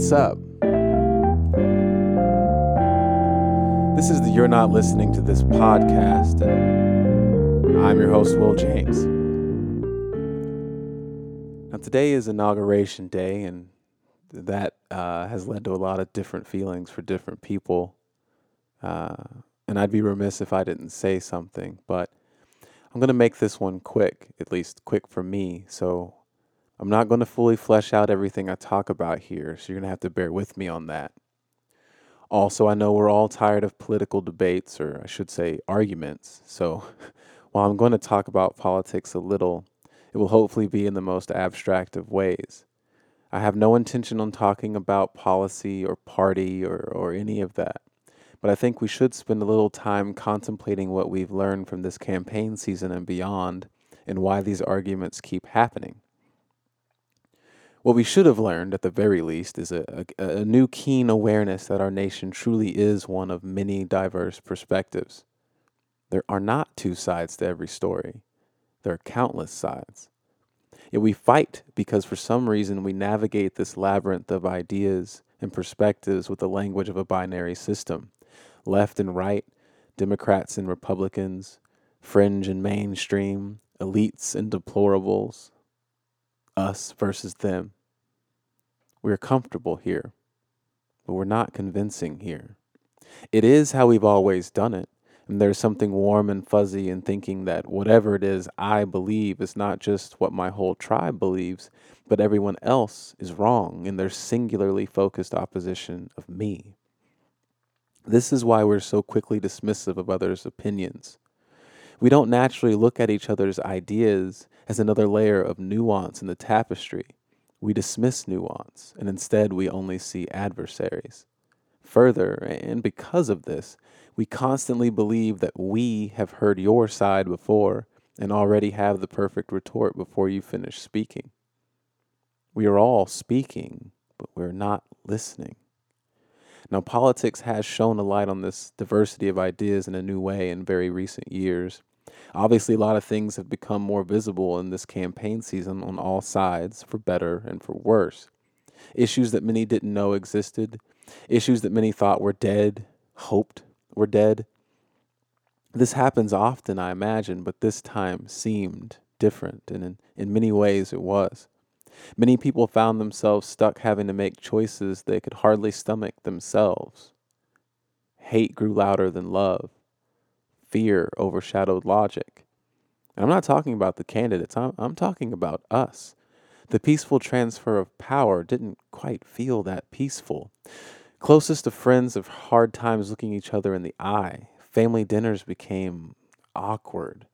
What's up? This is the You're Not Listening to This podcast, and I'm your host, Will James. Now, today is Inauguration Day, and that uh, has led to a lot of different feelings for different people. Uh, and I'd be remiss if I didn't say something, but I'm going to make this one quick, at least quick for me. So I'm not going to fully flesh out everything I talk about here, so you're going to have to bear with me on that. Also, I know we're all tired of political debates, or I should say arguments. So while I'm going to talk about politics a little, it will hopefully be in the most abstract of ways. I have no intention on talking about policy or party or, or any of that. But I think we should spend a little time contemplating what we've learned from this campaign season and beyond, and why these arguments keep happening. What we should have learned, at the very least, is a, a, a, new keen awareness that our nation truly is one of many diverse perspectives. There are not two sides to every story, there are countless sides. Yet we fight because for some reason we navigate this labyrinth of ideas and perspectives with the language of a binary system left and right, Democrats and Republicans, fringe and mainstream, elites and deplorables, us versus them. We're comfortable here, but we're not convincing here. It is how we've always done it. And there's something warm and fuzzy in thinking that whatever it is I believe is not just what my whole tribe believes, but everyone else is wrong in their singularly focused opposition of me. This is why we're so quickly dismissive of others' opinions. We don't naturally look at each other's ideas as another layer of nuance in the tapestry. We dismiss nuance, and instead we only see adversaries. Further, and because of this, we constantly believe that we have heard your side before and already have the perfect retort before you finish speaking. We are all speaking, but we're not listening. Now, politics has shown a light on this diversity of ideas in a new way in very recent years. Obviously, a lot of things have become more visible in this campaign season on all sides, for better and for worse. Issues that many didn't know existed, issues that many thought were dead, hoped were dead. This happens often, I imagine, but this time seemed different, and in, in many ways it was. Many people found themselves stuck having to make choices they could hardly stomach themselves. Hate grew louder than love fear overshadowed logic. And I'm not talking about the candidates, I'm, I'm talking about us. The peaceful transfer of power didn't quite feel that peaceful. Closest of friends of hard times looking each other in the eye, family dinners became awkward.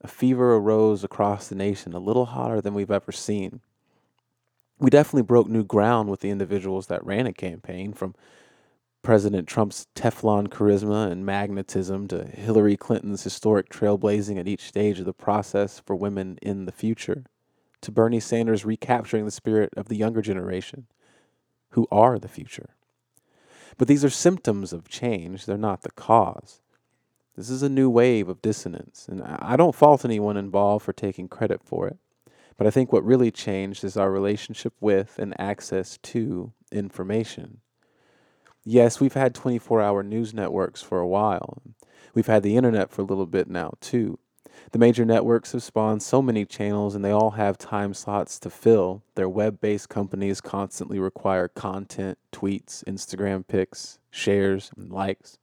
A fever arose across the nation, a little hotter than we've ever seen. We definitely broke new ground with the individuals that ran a campaign, from President Trump's Teflon charisma and magnetism to Hillary Clinton's historic trailblazing at each stage of the process for women in the future, to Bernie Sanders recapturing the spirit of the younger generation, who are the future. But these are symptoms of change, they're not the cause. This is a new wave of dissonance, and I don't fault anyone involved for taking credit for it. But I think what really changed is our relationship with and access to information. Yes, we've had 24 hour news networks for a while. We've had the internet for a little bit now, too. The major networks have spawned so many channels and they all have time slots to fill. Their web based companies constantly require content, tweets, Instagram pics, shares, and likes.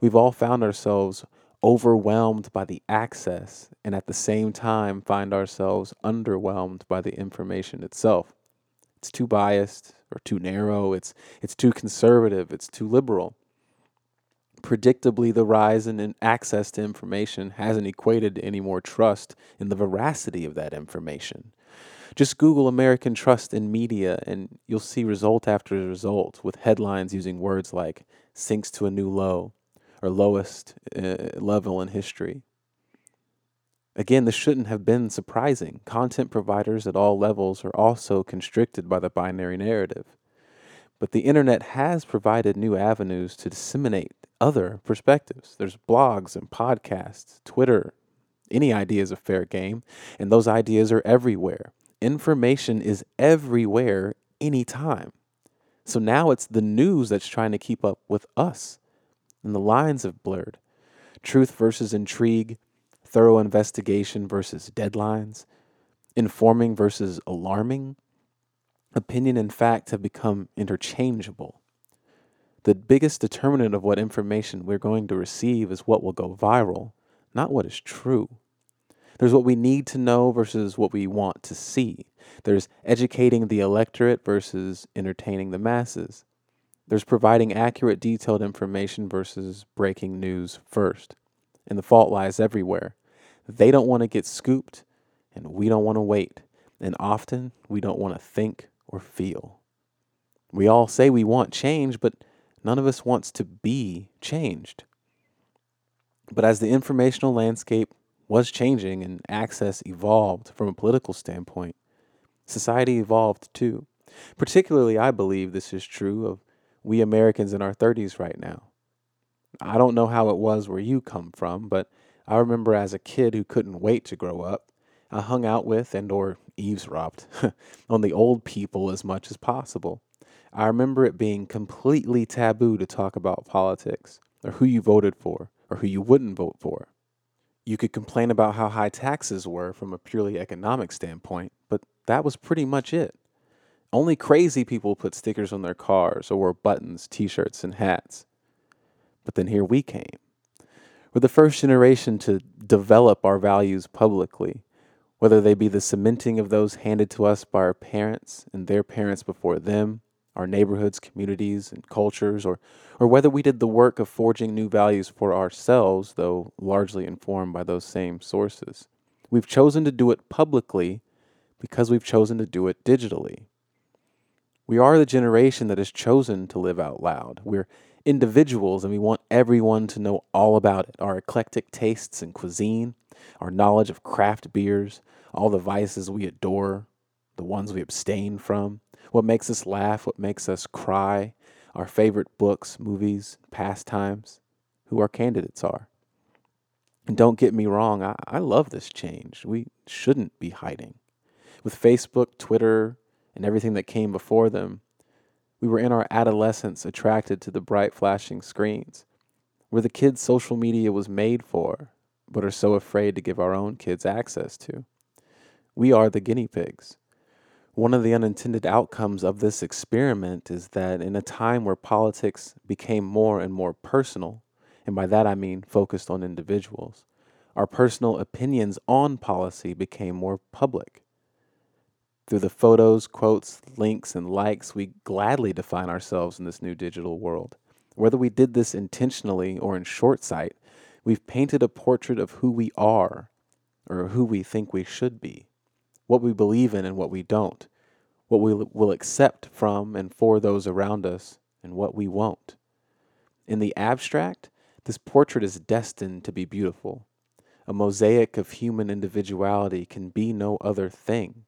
We've all found ourselves overwhelmed by the access and at the same time find ourselves underwhelmed by the information itself. It's too biased, or too narrow, it's it's too conservative, it's too liberal. Predictably, the rise in access to information hasn't equated to any more trust in the veracity of that information. Just Google American trust in media, and you'll see result after result with headlines using words like sinks to a new low or lowest uh, level in history. Again, this shouldn't have been surprising. Content providers at all levels are also constricted by the binary narrative. But the internet has provided new avenues to disseminate other perspectives. There's blogs and podcasts, Twitter. Any idea is a fair game, and those ideas are everywhere. Information is everywhere, anytime. So now it's the news that's trying to keep up with us. And the lines have blurred. Truth versus intrigue, thorough investigation versus deadlines, informing versus alarming. Opinion and fact have become interchangeable. The biggest determinant of what information we're going to receive is what will go viral, not what is true. There's what we need to know versus what we want to see. There's educating the electorate versus entertaining the masses. There's providing accurate, detailed information versus breaking news first. And the fault lies everywhere. They don't want to get scooped, and we don't want to wait. And often, we don't want to think or feel. We all say we want change, but none of us wants to be changed. But as the informational landscape was changing and access evolved from a political standpoint, society evolved too. Particularly, I believe this is true of we Americans in our 30s right now. I don't know how it was where you come from, but I remember as a kid who couldn't wait to grow up, I hung out with and or eavesdropped on the old people as much as possible. I remember it being completely taboo to talk about politics or who you voted for or who you wouldn't vote for. You could complain about how high taxes were from a purely economic standpoint, but that was pretty much it. Only crazy people put stickers on their cars or wore buttons, t shirts, and hats. But then here we came. We're the first generation to develop our values publicly, whether they be the cementing of those handed to us by our parents and their parents before them, our neighborhoods, communities, and cultures, or, or whether we did the work of forging new values for ourselves, though largely informed by those same sources. We've chosen to do it publicly because we've chosen to do it digitally. We are the generation that has chosen to live out loud. We're individuals and we want everyone to know all about it our eclectic tastes in cuisine, our knowledge of craft beers, all the vices we adore, the ones we abstain from, what makes us laugh, what makes us cry, our favorite books, movies, pastimes, who our candidates are. And don't get me wrong, I, I love this change. We shouldn't be hiding. With Facebook, Twitter, and everything that came before them, we were in our adolescence attracted to the bright flashing screens. We're the kids social media was made for, but are so afraid to give our own kids access to. We are the guinea pigs. One of the unintended outcomes of this experiment is that in a time where politics became more and more personal, and by that I mean focused on individuals, our personal opinions on policy became more public. Through the photos, quotes, links, and likes, we gladly define ourselves in this new digital world. Whether we did this intentionally or in short sight, we've painted a portrait of who we are or who we think we should be, what we believe in and what we don't, what we will accept from and for those around us, and what we won't. In the abstract, this portrait is destined to be beautiful. A mosaic of human individuality can be no other thing.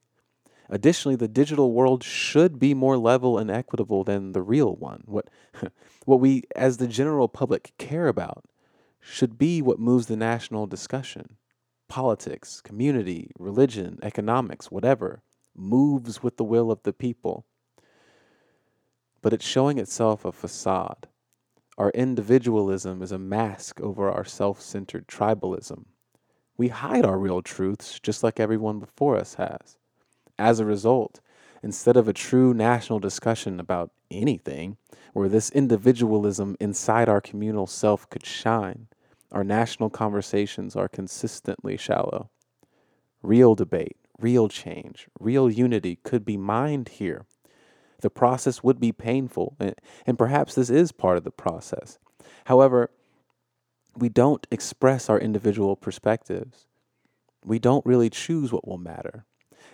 Additionally, the digital world should be more level and equitable than the real one. What, what we, as the general public, care about should be what moves the national discussion. Politics, community, religion, economics, whatever, moves with the will of the people. But it's showing itself a facade. Our individualism is a mask over our self centered tribalism. We hide our real truths just like everyone before us has. As a result, instead of a true national discussion about anything, where this individualism inside our communal self could shine, our national conversations are consistently shallow. Real debate, real change, real unity could be mined here. The process would be painful, and perhaps this is part of the process. However, we don't express our individual perspectives. We don't really choose what will matter.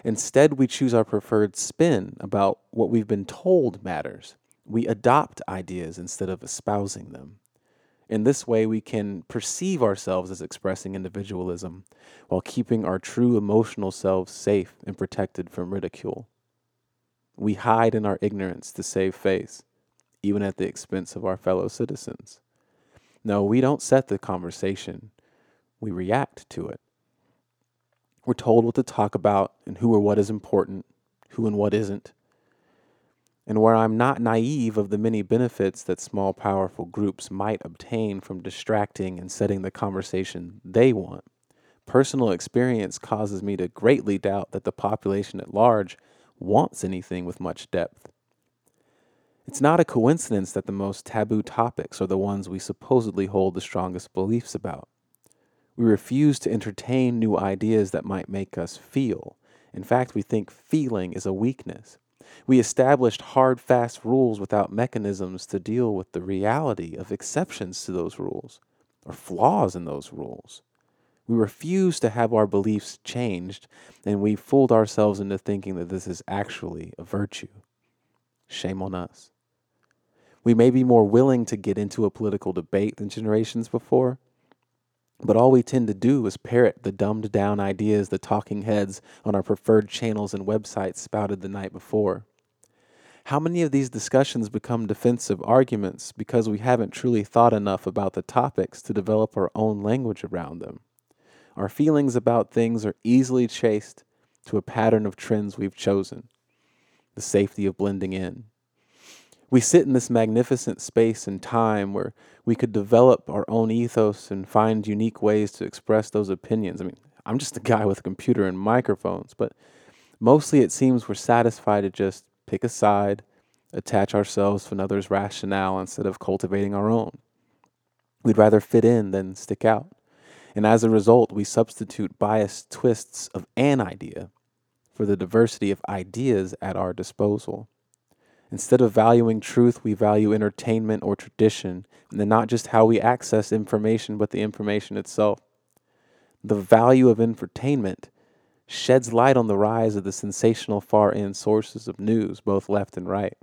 Instead, we choose our preferred spin about what we've been told matters. We adopt ideas instead of espousing them. In this way, we can perceive ourselves as expressing individualism while keeping our true emotional selves safe and protected from ridicule. We hide in our ignorance to save face, even at the expense of our fellow citizens. No, we don't set the conversation, we react to it. We're told what to talk about and who or what is important, who and what isn't. and where I'm not naive of the many benefits that small, powerful groups might obtain from distracting and setting the conversation they want, personal experience causes me to greatly doubt that the population at large wants anything with much depth. It's not a coincidence that the most taboo topics are the ones we supposedly hold the strongest beliefs about. We refuse to entertain new ideas that might make us feel. In fact, we think feeling is a weakness. We established hard, fast rules without mechanisms to deal with the reality of exceptions to those rules or flaws in those rules. We refuse to have our beliefs changed, and we fooled ourselves into thinking that this is actually a virtue. Shame on us. We may be more willing to get into a political debate than generations before, but all we tend to do is parrot the dumbed down ideas the talking heads on our preferred channels and websites spouted the night before. How many of these discussions become defensive arguments because we haven't truly thought enough about the topics to develop our own language around them? Our feelings about things are easily traced to a pattern of trends we've chosen the safety of blending in. We sit in this magnificent space and time where we could develop our own ethos and find unique ways to express those opinions. I mean, I'm just a guy with a computer and microphones, but mostly it seems we're satisfied to just pick a side, attach ourselves to another's rationale instead of cultivating our own. We'd rather fit in than stick out. And as a result, we substitute biased twists of an idea for the diversity of ideas at our disposal. Instead of valuing truth, we value entertainment or tradition, and then not just how we access information, but the information itself. The value of entertainment sheds light on the rise of the sensational far end sources of news, both left and right.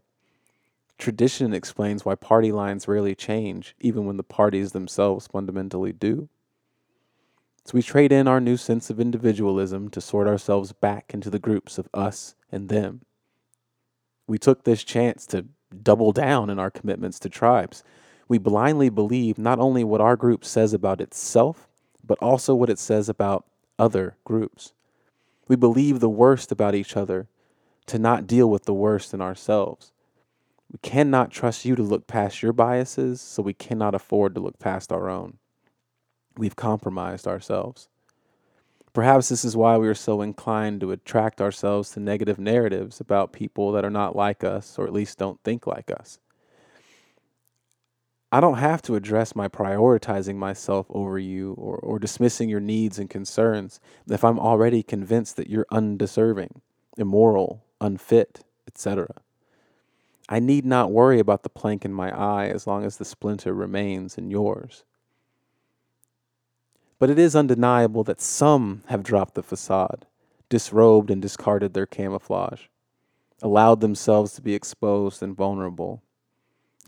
Tradition explains why party lines rarely change, even when the parties themselves fundamentally do. So we trade in our new sense of individualism to sort ourselves back into the groups of us and them. We took this chance to double down in our commitments to tribes. We blindly believe not only what our group says about itself, but also what it says about other groups. We believe the worst about each other to not deal with the worst in ourselves. We cannot trust you to look past your biases, so we cannot afford to look past our own. We've compromised ourselves. Perhaps this is why we are so inclined to attract ourselves to negative narratives about people that are not like us, or at least don't think like us. I don't have to address my prioritizing myself over you or, or dismissing your needs and concerns if I'm already convinced that you're undeserving, immoral, unfit, etc. I need not worry about the plank in my eye as long as the splinter remains in yours. But it is undeniable that some have dropped the facade, disrobed and discarded their camouflage, allowed themselves to be exposed and vulnerable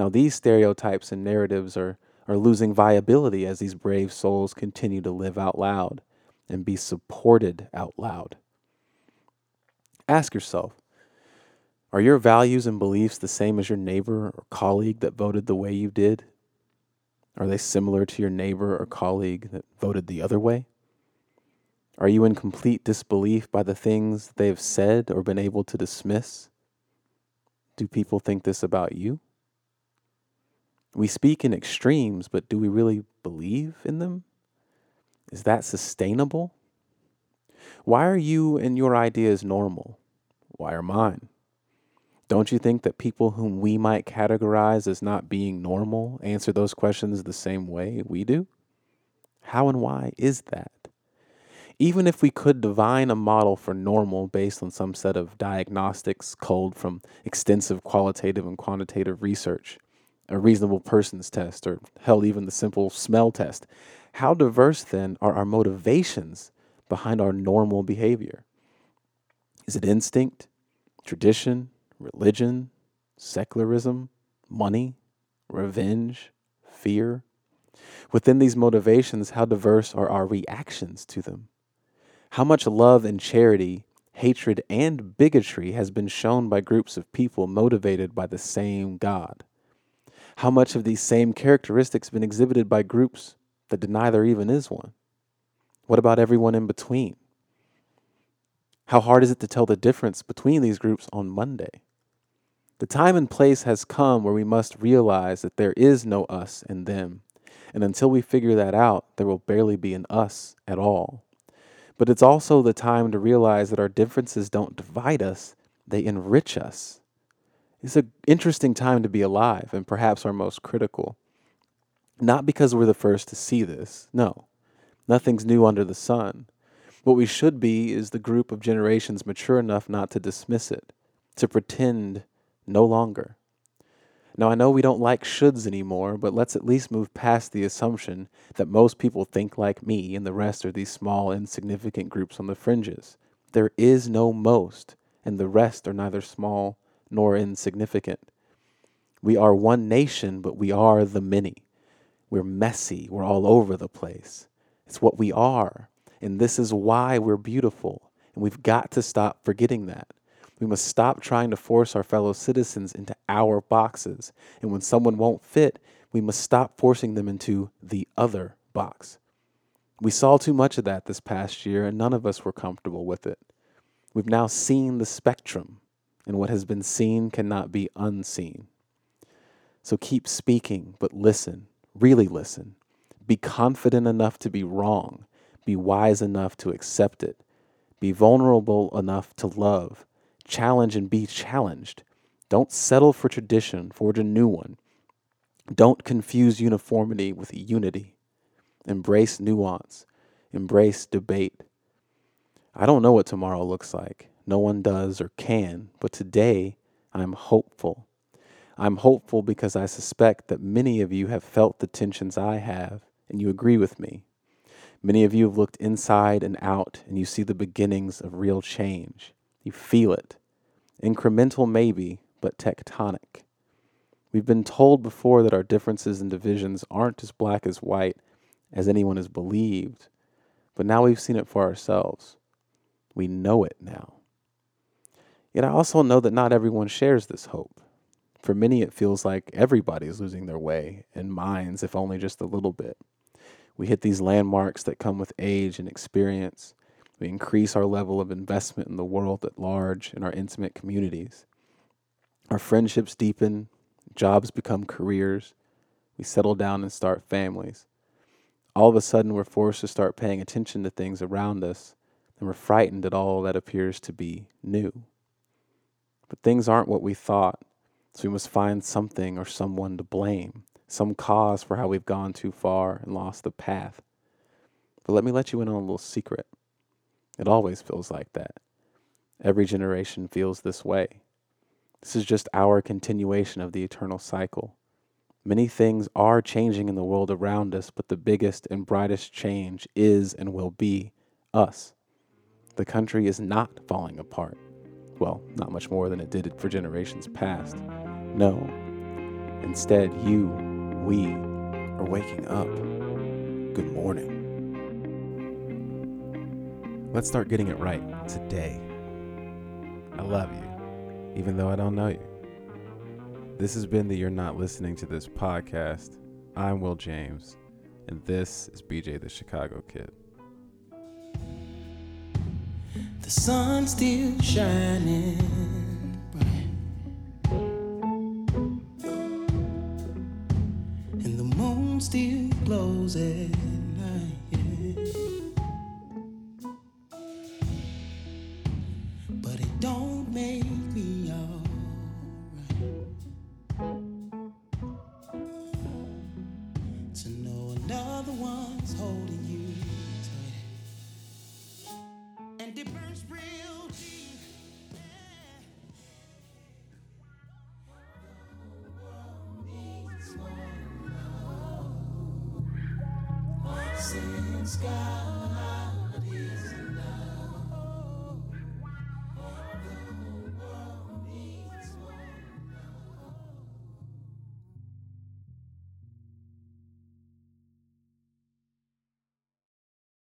now, these stereotypes and narratives are, are losing viability as these brave souls continue to live out loud and be supported out loud. Ask yourself are your values and beliefs the same as your neighbor or colleague that voted the way you did? Are they similar to your neighbor or colleague that voted the other way? Are you in complete disbelief by the things they have said or been able to dismiss? Do people think this about you? We speak in extremes, but do we really believe in them? Is that sustainable? Why are you and your ideas normal? Why are mine? Don't you think that people whom we might categorize as not being normal answer those questions the same way we do? How and why is that? Even if we could divine a model for normal based on some set of diagnostics culled from extensive qualitative and quantitative research, a reasonable person's test, or hell, even the simple smell test. How diverse then are our motivations behind our normal behavior? Is it instinct, tradition, religion, secularism, money, revenge, fear? Within these motivations, how diverse are our reactions to them? How much love and charity, hatred, and bigotry has been shown by groups of people motivated by the same God? how much of these same characteristics been exhibited by groups that deny there even is one? What about everyone in between? How hard is it to tell the difference between these groups on Monday? The time and place has come where we must realize that there is no us and them. And until we figure that out, there will barely be an us at all. But it's also the time to realize that our differences don't divide us, they enrich us. It's an interesting time to be alive and perhaps our most critical. Not because we're the first to see this, no. Nothing's new under the sun. What we should be is the group of generations mature enough not to dismiss it, to pretend no longer. Now, I know we don't like shoulds anymore, but let's at least move past the assumption that most people think like me and the rest are these small, insignificant groups on the fringes. There is no most, and the rest are neither small nor insignificant. We are one nation, but we are the many. We're messy, we're all over the place. It's what we are, and this is why we're beautiful, and we've got to stop forgetting that. We must stop trying to force our fellow citizens into our boxes. And when someone won't fit, we must stop forcing them into the other box. We saw too much of that this past year, and none of us were comfortable with it. We've now seen the spectrum, and what has been seen cannot be unseen. So keep speaking, but listen, really listen. Be confident enough to be wrong. Be wise enough to accept it. Be vulnerable enough to love challenge and be challenged. Don't settle for tradition, forge a new one. Don't confuse uniformity with unity. Embrace nuance. Embrace debate. I don't know what tomorrow looks like. No one does or can, but today I'm hopeful. I'm hopeful because I suspect that many of you have felt the tensions I have, and you agree with me. Many of you have looked inside and out, and you see the beginnings of real change. You feel it. Incremental, maybe, but tectonic. We've been told before that our differences and divisions aren't as black as white as anyone has believed, but now we've seen it for ourselves. We know it now. Yet I also know that not everyone shares this hope. For many, it feels like everybody is losing their way, and minds, if only just a little bit. We hit these landmarks that come with age and experience, we increase our level of investment in the world at large, in our intimate communities. Our friendships deepen, jobs become careers, we settle down and start families. All of a sudden, we're forced to start paying attention to things around us, and we're frightened at all that appears to be new. But things aren't what we thought, so we must find something or someone to blame, some cause for how we've gone too far and lost the path. But let me let you in on a little secret. It always feels like that. Every generation feels this way. This is just our continuation of the eternal cycle. Many things are changing in the world around us, but the biggest and brightest change is and will be us. The country is not falling apart. Well, not much more than it did for generations past. No. Instead, you, we, are waking up. Good morning. Let's start getting it right today. I love you, even though I don't know you. This has been the You're Not Listening to This podcast. I'm Will James, and this is BJ the Chicago Kid. The sun's still shining and the moon still glows at